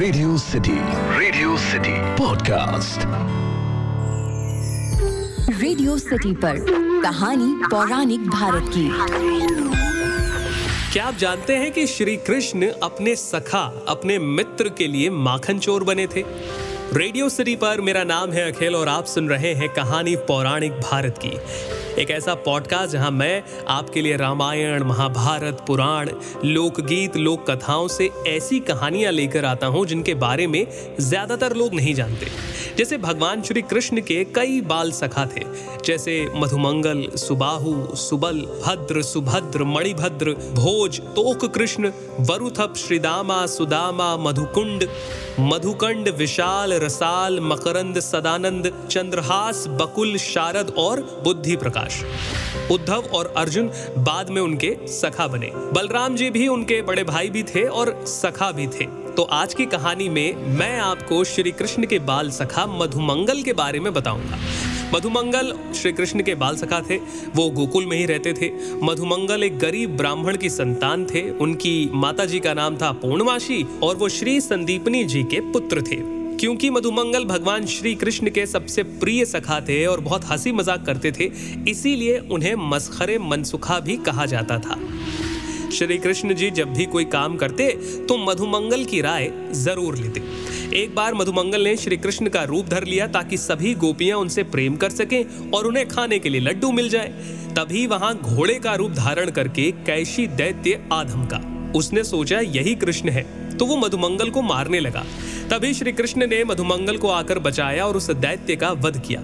Radio city radio city podcast radio city पर कहानी पौराणिक भारत की। क्या आप जानते हैं कि श्री कृष्ण अपने सखा अपने मित्र के लिए माखन चोर बने थे? रेडियो सिटी पर मेरा नाम है अखिल और आप सुन रहे हैं कहानी पौराणिक भारत की। एक ऐसा पॉडकास्ट जहाँ मैं आपके लिए रामायण, महाभारत, पुराण, लोकगीत लोक कथाओं से ऐसी कहानियाँ लेकर आता हूँ जिनके बारे में ज़्यादातर लोग नहीं जानते। जैसे भगवान श्री कृष्ण के कई बाल सखा थे, जैसे मधुमंगल, सुबाहु, सुबल, भद्र, सुभद्र, मणिभद्र, भोज, तोक कृष्ण, वरुथप, श्रीदामा, सुदामा, मधुकुंड, मधुकंड, विशाल, रसाल, मकरंद, सदानंद, चंद्रहास, बकुल, शारद और बुद्धि प्रकाश। उद्धव और अर्जुन बाद में उनके सखा बने। बलराम जी भी उनके बड़े भाई भी थे और सखा भी थे। तो आज की कहानी में मैं आपको श्री कृष्ण के बाल सखा मधुमंगल के बारे में बताऊँगा। मधुमंगल श्री कृष्ण के बाल सखा थे, वो गोकुल में ही रहते थे। मधुमंगल एक गरीब ब्राह्मण की संतान थे, उनकी माता जी का नाम था पूर्णमाशी और वो श्री संदीपनी जी के पुत्र थे। क्योंकि मधुमंगल भगवान श्री कृष्ण के सबसे प्रिय सखा थे और बहुत हँसी मज़ाक करते थे, इसीलिए उन्हें मस्खरे मनसुखा भी कहा जाता था। श्री कृष्ण जी जब भी कोई काम करते तो मधुमंगल की राय ज़रूर लेते। एक बार मधुमंगल ने श्री कृष्ण का रूप धर लिया ताकि सभी गोपियाँ उनसे प्रेम कर सकें और उन्हें खाने के लिए लड्डू मिल जाए। तभी वहाँ घोड़े का रूप धारण करके कैशी दैत्य आधम का। उसने सोचा, यही कृष्ण है। तो वो मधुमंगल को मारने लगा। तभी श्री कृष्ण ने मधुमंगल को आकर बचाया और उस दैत्य का वध किया।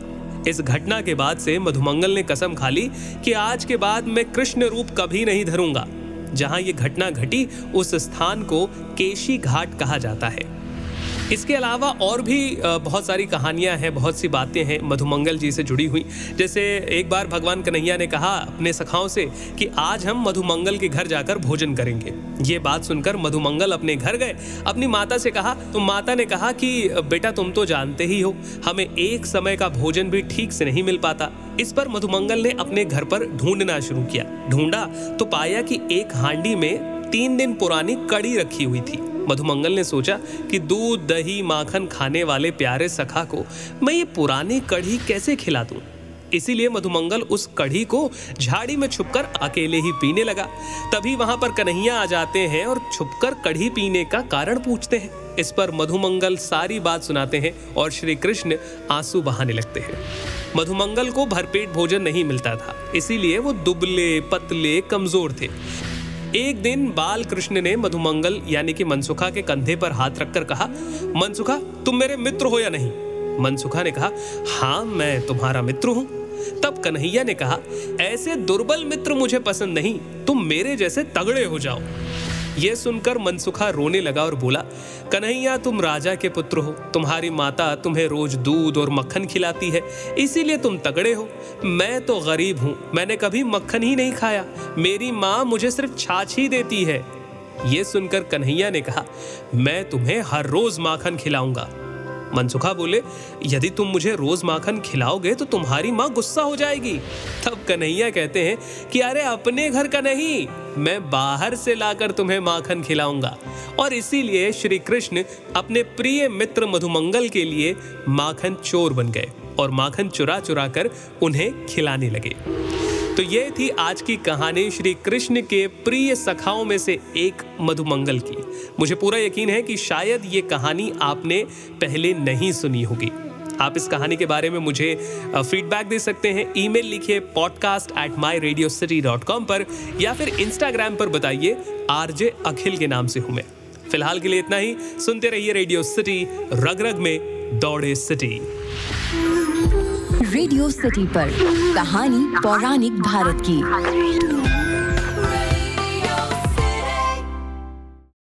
इस घटना के बाद से मधुमंगल ने कसम खा ली कि आज के बाद मैं कृष्ण रूप कभी नहीं धरूँगा। जहाँ ये घटना घटी उस स्थान को केशी घाट कहा जाता है। इसके अलावा और भी बहुत सारी कहानियाँ हैं, बहुत सी बातें हैं मधुमंगल जी से जुड़ी हुई। जैसे एक बार भगवान कन्हैया ने कहा अपने सखाओं से कि आज हम मधुमंगल के घर जाकर भोजन करेंगे। ये बात सुनकर मधुमंगल अपने घर गए। अपनी माता से कहा तो माता ने कहा कि, बेटा, तुम तो जानते ही हो, हमें एक समय का भोजन भी ठीक से नहीं मिल पाता। इस पर मधुमंगल ने अपने घर पर ढूंढना शुरू किया। ढूंढा तो पाया कि एक हांडी में तीन दिन पुरानी कड़ी रखी हुई थी। मधुमंगल ने सोचा कि दूध, दही, माखन खाने वाले प्यारे सखा को मैं ये पुरानी कढ़ी कैसे खिला दूँ? इसीलिए मधुमंगल उस कढ़ी को झाड़ी में छुपकर अकेले ही पीने लगा। तभी वहाँ पर कन्हैया आ जाते हैं और छुपकर कढ़ी पीने का कारण पूछते हैं। इस पर मधुमंगल सारी बात सुनाते हैं और श्री कृष्ण आँसू बहाने लगते हैं। मधुमंगल को भरपेट भोजन नहीं मिलता था, इसीलिए वो दुबले, पतले, कमज़ोर थे। एक दिन बाल कृष्ण ने मधुमंगल, यानी कि मनसुखा के कंधे पर हाथ रखकर कहा, मनसुखा, तुम मेरे मित्र हो या नहीं? मनसुखा ने कहा हाँ मैं तुम्हारा मित्र हूँ। तब कन्हैया ने कहा, ऐसे दुर्बल मित्र मुझे पसंद नहीं, तुम मेरे जैसे तगड़े हो जाओ। यह सुनकर मनसुखा रोने लगा और बोला, कन्हैया, तुम राजा के पुत्र हो। तुम्हारी माता तुम्हें रोज दूध और मक्खन खिलाती है। इसीलिए तुम तगड़े हो। मैं तो गरीब हूँ। मैंने कभी मक्खन ही नहीं खाया। मेरी माँ मुझे सिर्फ़ छाछ ही देती है। ये सुनकर कन्हैया ने कहा, मैं तुम्हें हर रोज माखन खिलाऊँगा। मनसुखा बोले, यदि तुम मुझे रोज माखन खिलाओगे तो तुम्हारी माँ गुस्सा हो जाएगी। तब कन्हैया कहते हैं कि, अरे, अपने घर का नहीं। मैं बाहर से लाकर तुम्हें माखन खिलाऊँगा। और इसीलिए श्री कृष्ण अपने प्रिय मित्र मधुमंगल के लिए माखन चोर बन गए और माखन चुरा चुरा कर उन्हें खिलाने लगे। तो ये थी आज की कहानी श्री कृष्ण के प्रिय सखाओं में से एक मधुमंगल की। मुझे पूरा यकीन है कि शायद ये कहानी आपने पहले नहीं सुनी होगी। आप इस कहानी के बारे में मुझे फीडबैक दे सकते हैं। ईमेल लिखिए podcast at my radio city dot com पर या फिर इंस्टाग्राम पर बताइए, आरजे अखिल के नाम से हूँ मैं। फ़िलहाल के लिए इतना ही। सुनते रहिए रेडियो सिटी रग रग में दौड़े सिटी रेडियो सिटी पर कहानी पौराणिक भारत की।